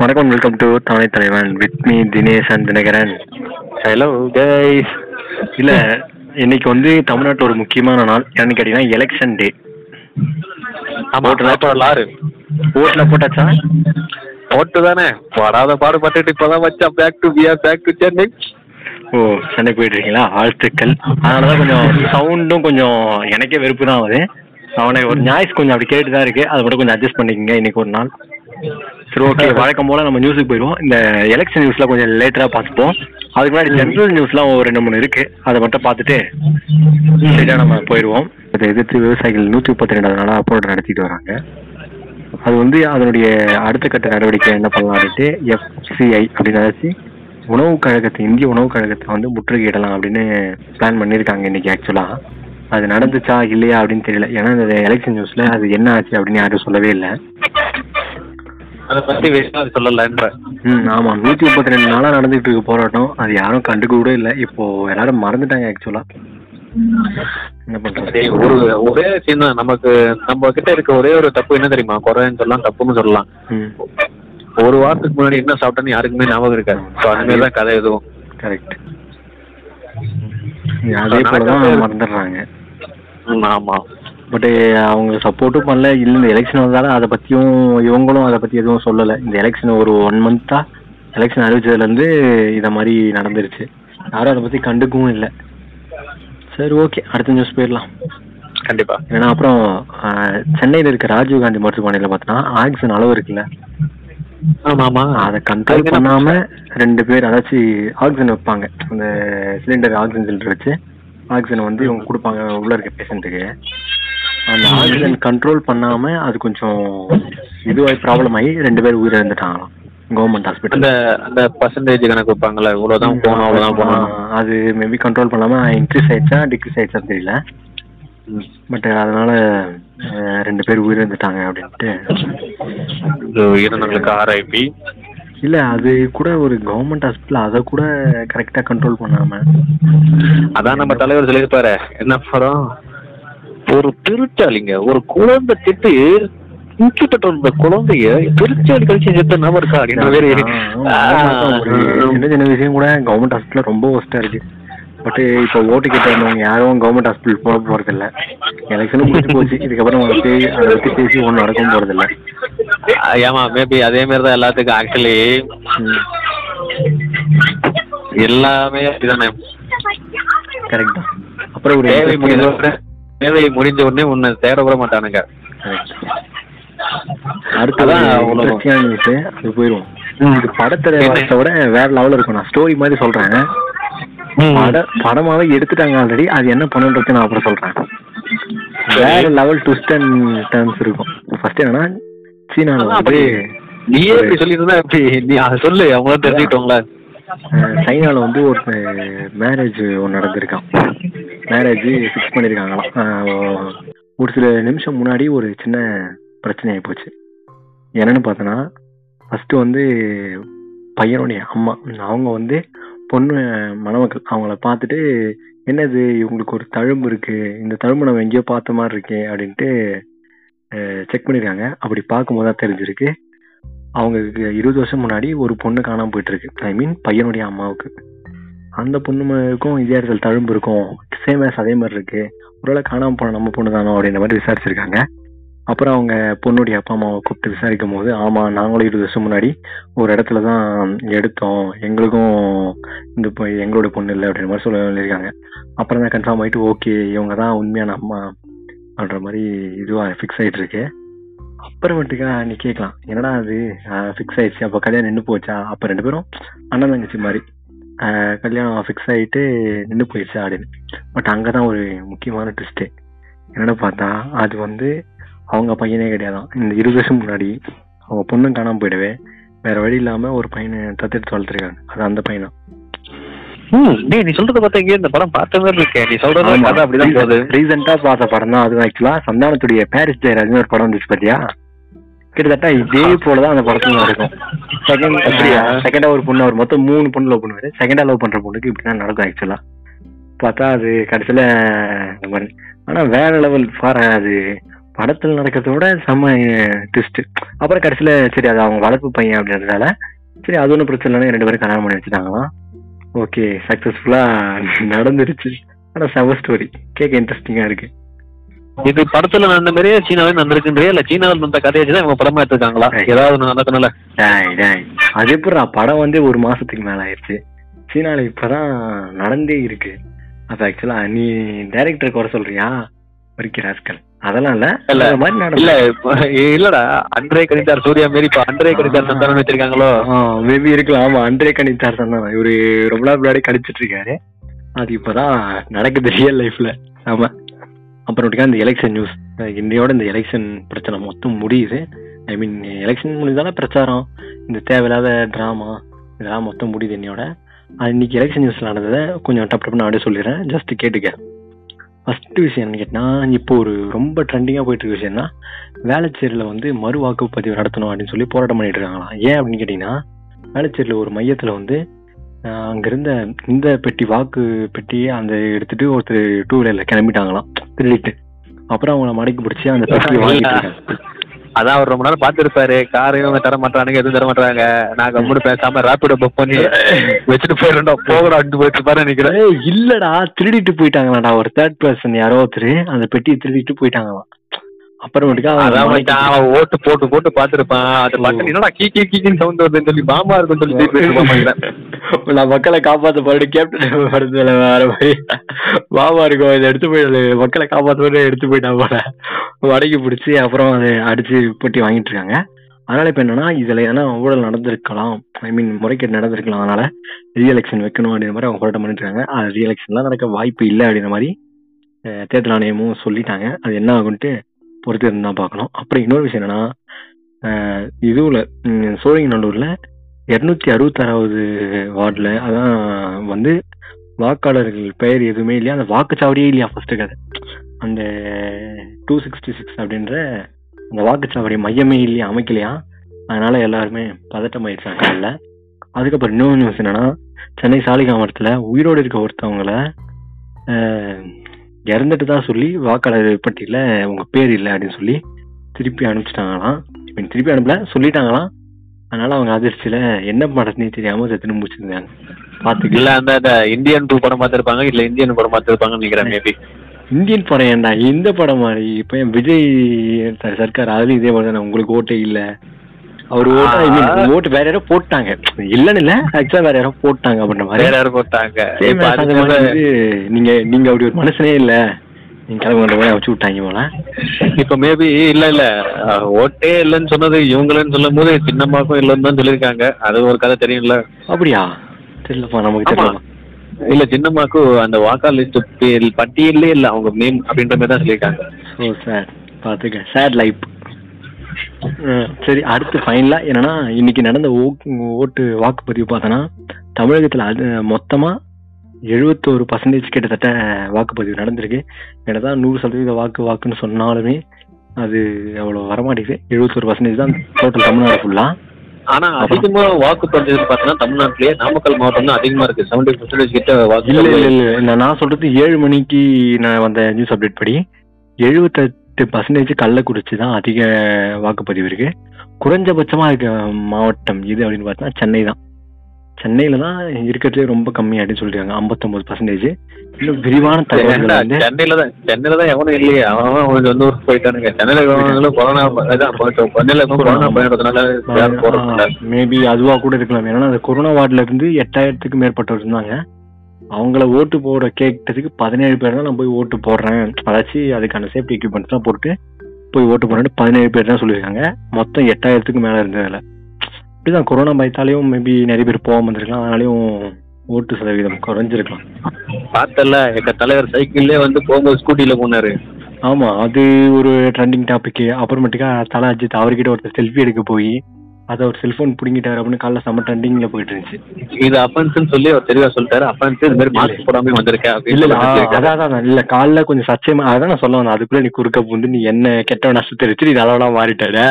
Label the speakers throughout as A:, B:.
A: வணக்கம் welcome to Tamil Thalaivan. With me Dinesh and Dinakaran.
B: Hello guys
A: இல்ல இன்னைக்கு வந்து தமிழ்நாட்டில் ஒரு முக்கியமான நாள். என்னன்னு கேட்டீங்கன்னா எலெக்ஷன் டே
B: லாரு
A: ஓட்டுல போட்டாச்சா?
B: ஓட்டு தானே. படாத பாடுபட்டுட்டு இப்பதான் வச்சா back to PR back to Chennai
A: ஓ சென்னை போயிட்டு இருக்கீங்களா வாழ்த்துக்கள். அதனாலதான் கொஞ்சம் சவுண்டும் கொஞ்சம் எனக்கே வெறுப்பு தான் ஆகுது அவனுக்கு ஒரு நாய்ஸ் கொஞ்சம் அப்படி கேட்டு தான் இருக்கு. அதை மட்டும் கொஞ்சம் அட்ஜஸ்ட் பண்ணிக்கங்க இன்னைக்கு ஒரு நாள். சரி ஓகே வழக்கம் போல நம்ம நியூஸுக்கு போயிடுவோம். இந்த எலெக்ஷன் நியூஸ்லாம் கொஞ்சம் லேட்டராக பார்த்துப்போம். அதுக்கு முன்னாடி ஜென்ரல் நியூஸ்லாம் ஒரு ரெண்டு மூணு இருக்கு. அதை மட்டும் பார்த்துட்டு சரியா நம்ம போயிடுவோம். இதை எதிர்த்து விவசாயிகள் நூற்றி முப்பத்தி ரெண்டாவது நாளாக போராட்டம் நடத்திட்டு வராங்க. அது வந்து அதனுடைய அடுத்த கட்ட நடவடிக்கை என்ன பண்ணலாம் அப்படின்ட்டு எஃப்சிஐ அப்படின்னு அழைச்சி உணவு கழகத்தை இந்திய உணவு கழகத்தை வந்து முற்றுகையிடலாம் அப்படின்னு பிளான் பண்ணியிருக்காங்க இன்னைக்கு ஆக்சுவலாக அது நடந்துச்சா இல்லையா அப்படின்னு தெரியல. ஏன்னா இந்த எலெக்ஷன் நியூஸ்ல அது என்ன ஆச்சு அப்படின்னு யாரும் சொல்லவே இல்லை.
B: அதை பத்தி விஷயம் சொல்லலன்ற
A: ம் ஆமாம் நூற்றி முப்பத்தி ரெண்டு நாளாக நடந்துகிட்டு இருக்கு போராட்டம். அது யாரும் கண்டுக்க கூட இல்லை. இப்போ எல்லாரும் மறந்துட்டாங்க என்ன
B: சரி, ஒரு ஒரே விஷயம் தான். நமக்கு நம்ம கிட்ட இருக்க ஒரே ஒரு தப்பு என்ன தெரியுமா? குறைன்னு சொல்லலாம் தப்புன்னு சொல்லலாம். ஒரு வாரத்துக்கு முன்னாடி என்ன சாப்பிட்டேன்னு யாருக்குமே ஞாபகம் இருக்காது. ஸோ அந்த மாதிரி தான் கதை எதுவும்.
A: கரெக்ட் அதே போல தான் மறந்துடுறாங்க.
B: ஆமா.
A: பட்டு அவங்க சப்போர்ட்டும் பண்ணல. இல்லை இந்த எலெக்ஷன் வந்தாலும் அதை பற்றியும் இவங்களும் அதை பற்றி எதுவும் சொல்லலை. இந்த எலெக்ஷன் ஒரு ஒன் மந்த்தா எலெக்ஷன் அறிவிச்சதுலேருந்து இதை மாதிரி நடந்துருச்சு. யாரும் அதை பற்றி கண்டுக்கவும் இல்லை. சரி ஓகே அடுத்த நியூஸ் போயிடலாம்.
B: கண்டிப்பா.
A: ஏன்னா அப்புறம் சென்னையில் இருக்க ராஜீவ் காந்தி மருத்துவமனையில் பார்த்தோன்னா ஆக்சிஜன் அளவு இருக்குல்ல? அதை கண்ட்ரோல் பண்ணாம ரெண்டு பேர் அதாச்சும் ஆக்சிஜன் வைப்பாங்க. அந்த சிலிண்டர் ஆக்சிஜன் சிலிண்டர் வச்சு. ஆக்சிஜன் வந்து இவங்க கொடுப்பாங்க உள்ள இருக்க பேஷண்ட்டுக்கு அந்த ஆக்சிஜன் கண்ட்ரோல் பண்ணாம அது கொஞ்சம் இதுவாகி ப்ராப்ளம் ஆகி ரெண்டு பேர் உயிரிழந்துட்டாங்களாம் கவர்மெண்ட் ஹாஸ்பிட்டல்
B: அந்த அந்த பர்சன்டேஜ் கணக்கு வைப்பாங்கல்ல இவ்வளவுதான் போகணும் அவ்வளவுதான் போகணும்
A: அது மேபி கண்ட்ரோல் பண்ணாம இன்க்ரீஸ் ஆயிடுச்சா டிக்ரீஸ் ஆயிடுச்சான்னு தெரியல. பட் அதனால ரெண்டு பேர் உயிரிழந்துட்டாங்க அப்படின்ட்டு.
B: இறந்தவங்களுக்கு ஆர்ஐபி
A: இல்ல அது கூட ஒரு கவர்மெண்ட் ஹாஸ்பிட்டல் அதை கூட கரெக்டா கண்ட்ரோல் பண்ணாம.
B: அதான் நம்ம தலைவர் சொல்லியிருப்பாரு. என்ன படம்? ஒரு திருச்சாலிங்க ஒரு குழந்தை திட்டு இன்ஸ்டியூட் வந்த குழந்தைய திருச்சாலி கழிச்சு செத்த நபர் இருக்கா?
A: ஒரு சின்ன சின்ன விஷயம் கூட கவர்மெண்ட் ஹாஸ்பிட்டல் ரொம்ப ஒஸ்டா இருக்கு. பட் இப்போ ஓட்டு கேட்டு வந்தவங்க யாரும் கவர்மெண்ட் ஹாஸ்பிட்டல் போக போறது இல்ல எலெக்ஷனும் முடிஞ்சு போச்சு. இதுக்கப்புறம் வந்து அதை பத்தி பேசி ஒன்றும் நடக்கவும் போறது இல்ல
B: ஏமா மேபி அதே மாதிரி தான் எல்லாத்துக்கும் ஆக்சுவலி எல்லாமே அப்படிதானே
A: கரெக்ட் அப்புறம் ஒரு
B: தேவை முடிஞ்ச உடனே தேவை முடிஞ்ச உடனே உன்னை தேட விட மாட்டானுங்க.
A: அடுத்ததான் நியூஸ் அது போயிடும். இது படத்தை விட வேற லெவலில் இருக்கும் நான் ஸ்டோரி மாதிரி சொல்றேன். பட படமாவே எடுத்துட்டாங்க ஆல்ரெடி அது என்ன பண்ணுன்றது நான் அப்புறம் சொல்றேன். வேற லெவல் ட்விஸ்ட் அண்ட் டர்ன்ஸ் இருக்கும். ஃபர்ஸ்ட் என்னன்னா சீனால வந்து
B: நீயே இப்படி சொல்லியிருந்தா எப்படி? நீ அதை சொல்லு அவங்க தெரிஞ்சுக்கிட்டோங்களா
A: சைனால வந்து ஒரு மேரேஜ் ஒன்று நடந்திருக்கான். மேரேஜ் ஃபிக்ஸ் பண்ணியிருக்காங்களாம் ஒரு சில நிமிஷம் முன்னாடி ஒரு சின்ன பிரச்சனை ஆகி போச்சு. என்னன்னு பார்த்தோன்னா ஃபர்ஸ்ட் வந்து பையனுடைய அம்மா அவங்க வந்து பொண்ணு மணமக்கள் அவங்கள பார்த்துட்டு என்னது இவங்களுக்கு ஒரு தழும்பு இருக்கு. இந்த தழும்பு நம்ம எங்கேயோ பார்த்த மாதிரி இருக்கே அப்படின்ட்டு செக் பண்ணியிருக்காங்க அப்படி பார்க்கும்போது தான் தெரிஞ்சிருக்கு. அவங்களுக்கு இருபது வருஷம் முன்னாடி ஒரு பொண்ணு காணாமல் போயிட்டு இருக்கு ஐ மீன் பையனுடைய அம்மாவுக்கு. அந்த பொண்ணுக்கும் இதே இடத்துல தழும்பு இருக்கும். சேம் அதே மாதிரி இருக்கு. ஒருவேளை காணாமல் போன நம்ம பொண்ணு தானோ அப்படின்ற மாதிரி விசாரிச்சிருக்காங்க. அப்புறம் அவங்க பொண்ணுடைய அப்பா அம்மாவை கூப்பிட்டு விசாரிக்கும் போது ஆமா நாங்களும் இருபது வருஷம் முன்னாடி ஒரு இடத்துல தான் எடுத்தோம். எங்களுக்கும் இந்த எங்களோட பொண்ணு இல்லை அப்படின்ற மாதிரி சொல்லியிருக்காங்க. அப்புறம் தான் கன்ஃபார்ம் ஆயிட்டு ஓகே இவங்க தான் உண்மையான அம்மா அப்படின்ற மாதிரி இதுவாக ஃபிக்ஸ் ஆகிட்டு இருக்கு. அப்புறமேட்டுக்கா நீ கேட்கலாம். என்னடா அது? ஃபிக்ஸ் ஆயிடுச்சு. அப்போ கல்யாணம் நின்று போச்சா? அப்போ ரெண்டு பேரும் அண்ணன் தங்கச்சி மாதிரி. கல்யாணம் ஃபிக்ஸ் ஆகிட்டு நின்று போயிடுச்சா அப்படின்னு. பட் அங்கே தான் ஒரு முக்கியமான ட்விஸ்ட்டு என்னன்னு பார்த்தா அது வந்து அவங்க பையனே கிடையாதான் இந்த இருபது வருஷம் முன்னாடி அவங்க பொண்ணும் காணாம போயிடவே வேற வழி இல்லாம ஒரு பையனை தத்தெடுத்து வளர்த்துருக்காங்க அது அந்த பையனா
B: டேய் நீ சொல்றத பார்த்தா எங்கேயோ இந்த படம் பார்த்த மாதிரி இருக்கே நீ சொல்றது கதை அப்படிதான் போகுது
A: ரீசெண்டா பார்த்த படம் தான் அது ஆக்சுவலா சந்தானத்துடைய பாரிஸ் ஜெயராஜ்னு ஒரு படம் வந்துச்சு பாத்தியா கிட்டத்தட்ட இதே போலதான் அந்த படத்துல இருக்கும் செகண்ட்
B: அப்படியா?
A: செகண்டா ஒரு பொண்ணு அவர் மொத்தம் மூணு பொண்ணு லவ் பண்ணுவாரு செகண்டா லவ் பண்ற பொண்ணுக்கு இப்படிதான் நடக்கும் ஆக்சுவலா பார்த்தா அது கடைசியில இந்த மாதிரி ஆனா வேற லெவல் ஃபார் அது படத்துல நடக்கிறத விட செம்ம ட்விஸ்ட் அப்புறம் கடைசியில சரி அது அவங்க வளர்ப்பு பையன் அப்படின்றதால சரி அது ஒன்றும் பிரச்சனை இல்லைன்னு ரெண்டு பேரும் கல்யாணம் பண்ணி வச்சுட்டாங்களாம். ஓகே சக்சஸ்ஃபுல்லா நடந்துருச்சு. ஆனா செவ ஸ்டோரி கேட்க இன்ட்ரெஸ்டிங்கா இருக்கு.
B: இது படத்துல நடந்த மாதிரியே சீனாவே நடந்திருக்குன்றியா இல்ல. சீனாவில் நடந்த கதையை தான் இவங்க படமா எடுத்திருக்காங்களா? ஏதாவது நடக்கணும்ல.
A: அது எப்படிடா படம் வந்து ஒரு மாசத்துக்கு மேல ஆயிடுச்சு சீனால இப்பதான் நடந்தே இருக்கு. அப்ப ஆக்சுவலா நீ டைரக்டர் குறை சொல்றியா? வரிக்கிறார்கள் அதெல்லாம் இல்ல மாதிரி
B: இல்ல இல்லடா அன்றே கணித்தார் சூர்யா மாரி இப்ப அன்றே கணித்தார் சந்தானம் வச்சிருக்காங்களோ?
A: மேபி இருக்கலாம். ஆமா அன்றே கணித்தார் தான் இவரு ரொம்ப நாள் முன்னாடி கணிச்சிட்டு இருக்காரு அது இப்பதான் நடக்குது ரியல் லைஃப்ல ஆமா. அப்புறம் அந்த எலெக்ஷன் நியூஸ் இன்னையோட இந்த எலெக்ஷன் பிரச்சனை மொத்தம் முடியுது. ஐ மீன் எலெக்ஷன் முடிஞ்சாலும் பிரச்சாரம். இந்த தேவையில்லாத ட்ராமா இதெல்லாம் மொத்தம் முடியுது இன்னையோட. அது இன்னைக்கு எலெக்ஷன் நியூஸ்ல நடந்ததை கொஞ்சம் டப் டப்னு அப்படியே சொல்லிடுறேன். ஜஸ்ட் கேட்டுக்க. ஃபர்ஸ்ட் விஷயம் என்ன கேட்டா இப்போ ஒரு ரொம்ப ட்ரெண்டிங்காக போயிட்டு இருக்க விஷயம்னா வேளச்சேரியில் வந்து மறு வாக்குப்பதிவு நடத்தணும் அப்படின்னு சொல்லி போராட்டம் பண்ணிட்டு இருக்காங்களாம் ஏன் அப்படின்னு கேட்டிங்கன்னா வேளச்சேரியில் ஒரு மையத்தில் வந்து ஆஹ், அங்க இருந்த இந்த பெட்டி வாக்கு பெட்டியை அந்த எடுத்துட்டு ஒருத்தர் டூ வீலர்ல கிளம்பிட்டாங்களாம் திருடிட்டு. அப்புறம் அவங்கள மடக்கி பிடிச்சி அந்த பெட்டியை வாங்கிட்டு இருக்காங்க.
B: அதான் அவர் ரொம்ப நாள் பாத்துருப்பாரு காரையும் தர மாட்டானுங்க எதுவும் தர மாட்டாங்க நாங்க மூணு பேசாம ராபிடோ புக் பண்ணி வச்சுட்டு போயிடா போகடா போயிட்டு இருப்பாரு நினைக்கிறேன்.
A: இல்லடா திருடிட்டு போயிட்டாங்களாடா. ஒரு தேர்ட் பர்சன் யாரோ ஒருத்தர் அந்த பெட்டியை திருடிட்டு போயிட்டாங்களாம். அப்புறமேட்டுக்கா
B: அவன் ஓட்டு போட்டு போட்டு பாத்துருப்பான் அது பட்டன் என்னடா கீ கீ கீக்கின்னு சவுண்ட் வருதுன்னு சொல்லி பாம்பா இருக்குன்னு சொல்லி போமாட்டேன்.
A: நான் மக்களை காப்பாத்த பாடு கேப்டன் படத்துல வேற மாதிரி இருக்கும். இதை எடுத்து போயிடு மக்களை காப்பாத்த பாடு எடுத்து போயிட்டா போல. வடக்கி பிடிச்சி அப்புறம் அதை அடிச்சு போட்டி வாங்கிட்டு இருக்காங்க. அதனால இப்ப என்னன்னா இதுல ஏன்னா ஊழல் நடந்திருக்கலாம். ஐ மீன் முறைகேடு நடந்திருக்கலாம். அதனால ரீஎலெக்ஷன் வைக்கணும் அப்படின்ற மாதிரி அவங்க போராட்டம் பண்ணிட்டு இருக்காங்க. அது ரீஎலெக்ஷன்லாம் நடக்க வாய்ப்பு இல்லை அப்படின்ற மாதிரி தேர்தல் ஆணையமும் சொல்லிட்டாங்க. அது என்ன ஆகுன்ட்டு பொறுத்து இருந்தால் பார்க்கணும். அப்புறம் இன்னொரு விஷயம் என்னன்னா இதுவில் சோழிங்கநல்லூரில் இரநூத்தி அறுபத்தாறாவது வார்டில் அதான் வந்து வாக்காளர்கள் பெயர் எதுவுமே இல்லையா? அந்த வாக்குச்சாவடியே இல்லையா ஃபர்ஸ்ட் கதை. அந்த டூ சிக்ஸ்டி சிக்ஸ் அப்படின்ற அந்த வாக்குச்சாவடி மையமே இல்லையா? அமைக்கலையா? அதனால எல்லாருமே பதட்டம் ஆயிடுச்சாங்க காலைல அதுக்கப்புறம் இன்னொரு விஷயம் என்னன்னா சென்னை சாலிகாமரத்தில் உயிரோடு இருக்க ஒருத்தவங்கள இறந்துட்டு தான் சொல்லி வாக்காளர் பட்டியலில் உங்க பேர் இல்லை அப்படின்னு சொல்லி திருப்பி அனுப்பிச்சிட்டாங்களாம். Mean, திருப்பி அனுப்பல சொல்லிட்டாங்களாம். அதனால அவங்க அதிர்ச்சியில என்ன படத்துனே தெரியாம செத்துன்னு முடிச்சிருந்தாங்க. பாத்துக்கல
B: இல்ல அந்த இந்தியன் டூ படம் பார்த்திருப்பாங்க இல்ல இந்தியன் படம் பார்த்திருப்பாங்கன்னு நினைக்கிறேன் மேபி
A: இந்தியன் படம் ஏன்டா இந்த படம் மாதிரி? இப்ப என் விஜய் சாரி சர்க்கார் அதுலயும் இதே மாதிரி உங்களுக்கு ஓட்டே இல்ல. அவர் ஓட்டு ஓட்டு வேற யாரோ போட்டாங்க. இல்லன்னு இல்ல ஆக்சுவலா வேற யாரோ போட்டாங்க அப்படின்ற மாதிரி.
B: வேற யாரும் போட்டாங்க.
A: நீங்க நீங்க அப்படி ஒரு மனுஷனே இல்ல. நீங்க வச்சு விட்டாங்க போல
B: இப்ப மேபி இல்ல இல்ல. ஓட்டே இல்லைன்னு சொன்னது இவங்களன்னு சொல்லும் போது சின்னம்மாக்கும் இல்லைன்னு தான் சொல்லியிருக்காங்க. அது ஒரு கதை தெரியும்ல.
A: அப்படியா? தெரியலப்பா நமக்கு தெரியல.
B: இல்ல சின்னம்மாக்கு அந்த வாக்காளர் லிஸ்ட் பட்டியலே இல்ல. அவங்க நேம் அப்படின்ற மாதிரி தான் சொல்லியிருக்காங்க.
A: ஓ சார் பார்த்துக்க சேட் லைஃப் சரி அடுத்து ஃபைனலா என்னன்னா இன்னைக்கு நடந்த ஓட்டு வாக்குப்பதிவு பார்த்தோன்னா தமிழகத்துல அது மொத்தமா எழுபத்தோரு பர்சன்டேஜ் கிட்டத்தட்ட வாக்குப்பதிவு நடந்திருக்கு. என்னதான் நூறு சதவீத வாக்கு வாக்குன்னு சொன்னாலுமே அது அவ்வளவு வரமாட்டேங்குது. எழுபத்தோரு பர்சன்டேஜ் தான் டோட்டல் தமிழ்நாடு ஃபுல்லா
B: ஆனா அதிகமா வாக்கு பஞ்சது பார்த்தீங்கன்னா தமிழ்நாட்டிலேயே நாமக்கல் மாவட்டம் தான் அதிகமா இருக்கு. செவன்டி பர்சன்டேஜ் கிட்ட வாக்கு
A: இல்ல இல்ல இல்ல. நான் சொல்றது ஏழு மணிக்கு நான் வந்த நியூஸ் அப்டேட் படி எழுபத்தெட்டு பர்சன்டேஜ் கள்ளக்குறிச்சி தான் அதிக வாக்குப்பதிவு இருக்கு. குறைஞ்சபட்சமா இருக்க மாவட்டம் இது அப்படின்னு பார்த்தா சென்னை தான். சென்னையில தான் இருக்கிறதுலே ரொம்ப கம்மி அப்படின்னு சொல்லிருக்காங்க ஐம்பத்தொன்பது பர்சன்டேஜ் இன்னும் விரிவான தகவல்கள் வந்து
B: சென்னையில தான் சென்னையில தான் எவனும் இல்லையே. அவன் அவன் சொந்த ஊருக்கு போயிட்டானுங்க. சென்னையில கொரோனா சென்னையில கொரோனா பயணத்தினால
A: மேபி அதுவா கூட இருக்கலாம். ஏன்னா அந்த கொரோனா வார்டுல இருந்து எட்டாயிரத்துக்கு மேற்பட்டவர் இருந்தாங்க. அவங்கள ஓட்டு போட கேட்டதுக்கு பதினேழு பேர் தான் நான் போய் ஓட்டு போடுறேன். அதாச்சும் அதுக்கான சேஃப்டி எக்யூப்மெண்ட்ஸ் தான் போட்டு போய் ஓட்டு போடுறேன் பதினேழு பேர் தான் சொல்லியிருக்காங்க. மொத்தம் எட்டாயிரத்துக்கு மேல இருந்ததுல இப்படிதான் கொரோனா பயத்தாலையும் மேபி நிறைய பேர் போகாம இருந்திருக்கலாம். அதனாலையும் ஓட்டு சதவீதம் குறைஞ்சிருக்கலாம்.
B: பார்த்தல எங்க தலைவர் சைக்கிள்லயே வந்து போகும்போது ஸ்கூட்டில போனாரு.
A: ஆமா அது ஒரு ட்ரெண்டிங் டாபிக் அப்புறமேட்டுக்கா தல அஜித் அவர்கிட்ட ஒருத்தர் செல்ஃபி எடுக்க போய் அதை ஒரு செல்போன் பிடிங்கிட்டாரு அப்படின்னு காலைல செம்ம ட்ரெண்டிங்ல போயிட்டு இருந்துச்சு.
B: இது அப்பன்ஸ் சொல்லி அவர் தெளிவா சொல்லிட்டாரு. அப்பன்ஸ் இந்த மாதிரி மாஸ்க் போடாம வந்திருக்கேன்
A: இல்ல. அதான் அதான். இல்ல காலைல கொஞ்சம் சச்சயமா அதான் நான் சொல்ல வந்தேன். அதுக்குள்ள நீ குறுக்க புந்து நீ என்ன கெட்ட நஷ்டத்தை தெரிச்சு நீ நல்லவனா மாறிட்டாரு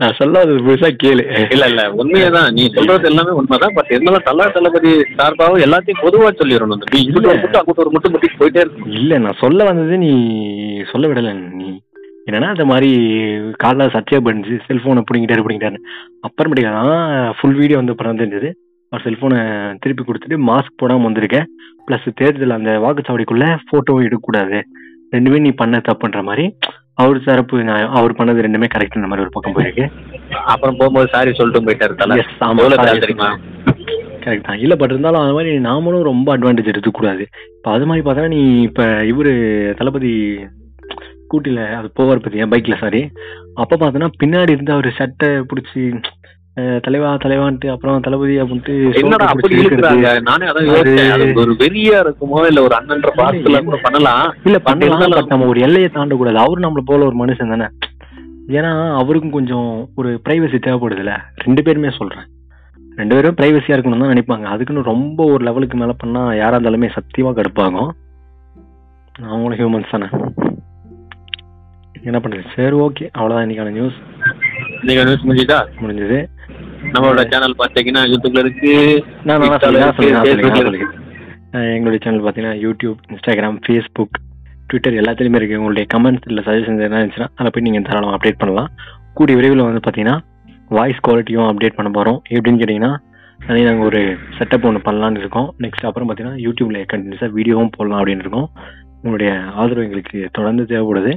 A: நான் சொல்ல வந்தது புதுசா கேளு.
B: இல்ல இல்ல. உண்மையதான். நீ சொல்றது எல்லாமே உண்மைதான். பட் இருந்தாலும் தலா தளபதி சார்பாகவும் எல்லாத்தையும் பொதுவா சொல்லிடணும். இந்த இங்கிட்டு ஒரு முட்டு அங்கிட்டு ஒரு முட்டு முட்டிட்டு போயிட்டே இருக்கும்
A: இல்ல நான் சொல்ல வந்தது நீ சொல்ல விடல. நீ என்னன்னா அந்த மாதிரி காலைல சர்ச்சை பண்ணிச்சு செல்போனை பிடிங்கிட்டாரு பிடிங்கிட்டாரு அப்புறமேட்டுக்கு தான் ஃபுல் வீடியோ வந்து அப்புறம் தெரிஞ்சது அவர் செல்போனை திருப்பி கொடுத்துட்டு மாஸ்க் போடாம வந்திருக்கேன் ப்ளஸ் தேர்தல் அந்த வாக்குச்சாவடிக்குள்ள போட்டோவும் எடுக்கக்கூடாது. ரெண்டுமே நீ பண்ண தப்புன்ற மாதிரி அவர் தரப்பு அவர் பண்ணது ரெண்டுமே கரெக்ட்ன்ற மாதிரி ஒரு பக்கம் போயிருக்கு.
B: அப்புறம் போகும்போது சாரி சொல்லிட்டு போயிட்டாரு தெரியுமா?
A: கரெக்ட் தான். இல்ல பட் இருந்தாலும் அது மாதிரி நாமளும் ரொம்ப அட்வான்டேஜ் எடுத்துக்கூடாது இப்போ அது மாதிரி பார்த்தா நீ இப்ப இவரு தளபதி ஸ்கூட்டில அது போவார் பத்தியா பைக்ல சாரி அப்ப பார்த்தோன்னா பின்னாடி இருந்து அவர் சட்டை பிடிச்சி தலைவா தலைவான்ட்டு அப்புறம் தளபதி அப்படின்ட்டு.
B: நானே அதான் யோசிச்சேன் அது ஒரு வெறியா இருக்குமோ இல்ல ஒரு அண்ணன்ற பாசத்துல கூட பண்ணலாம்.
A: இல்ல பண்ணலாம் நம்ம ஒரு எல்லையை தாண்டக்கூடாது. அவரு நம்மள போல ஒரு மனுஷன் தானே. ஏன்னா அவருக்கும் கொஞ்சம் ஒரு பிரைவசி தேவைப்படுதுல்ல ரெண்டு பேருமே சொல்றேன். ரெண்டு பேரும் பிரைவசியா இருக்கணும் தான் நினைப்பாங்க. அதுக்குன்னு ரொம்ப ஒரு லெவலுக்கு மேல பண்ணா யாரா இருந்தாலுமே சத்தியமா கடுப்பாகும். அவங்களும் ஹியூமன்ஸ் தானே. என்ன பண்றது? சரி ஓகே. அவ்வளவுதான். இன்னைக்கான நியூஸ்
B: நீங்க நியூஸ் முடிஞ்சுதா?
A: முடிஞ்சது.
B: நம்மளோட சேனல் பாத்தீங்கன்னா யூடியூப்ல இருக்கு
A: எங்களுடைய சேனல் பார்த்தீங்கன்னா யூடியூப் இன்ஸ்டாகிராம் ஃபேஸ்புக் ட்விட்டர் எல்லாத்துலேயுமே இருக்குது உங்களுடைய கமெண்ட்ஸ் இல்லை சஜஷன்ஸ் என்ன இருந்துச்சுன்னா அதில் போய் நீங்கள் தாராளமாக அப்டேட் பண்ணலாம். கூடிய விரைவில் வந்து பார்த்தீங்கன்னா வாய்ஸ் குவாலிட்டியும் அப்டேட் பண்ண போகிறோம் எப்படின்னு கேட்டிங்கன்னா அதே நாங்கள் ஒரு செட்டப் ஒன்று பண்ணலான்னு இருக்கோம். நெக்ஸ்ட் அப்புறம் பார்த்தீங்கன்னா யூடியூப்ல கண்டினியூஸாக வீடியோவும் போடலாம் அப்படின்னு இருக்கோம். உங்களுடைய ஆதரவு எங்களுக்கு தொடர்ந்து தேவைப்படுது.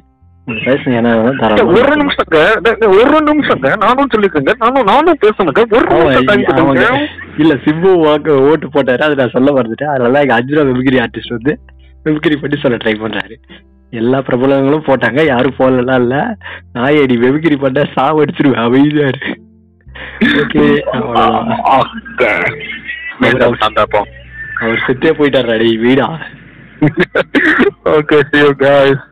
B: ஒரு நிமிஷங்க. ஒரு நிமிஷங்க. நானும் சொல்லிக்கங்க. நானும் நானும் பேசணுங்க ஒரு.
A: இல்ல சிம்பு வாக்கு ஓட்டு போட்டாரு. அது நான் சொல்ல மறந்துட்டேன். அதனால எங்க அஜுரா வெபிகிரி ஆர்டிஸ்ட் வந்து வெபிகிரி பண்ணி சொல்ல ட்ரை பண்றாரு. எல்லா பிரபலங்களும் போட்டாங்க. யாரும் போடலாம் இல்ல. நாயடி பண்ண அமைதியா இரு. ஓகே அவ்வளவுதான்.
B: Okay. மீண்டும் சந்தர்ப்பம்
A: அவர் செத்தே போயிட்டாரு அடி வீடா.
B: Okay see you guys.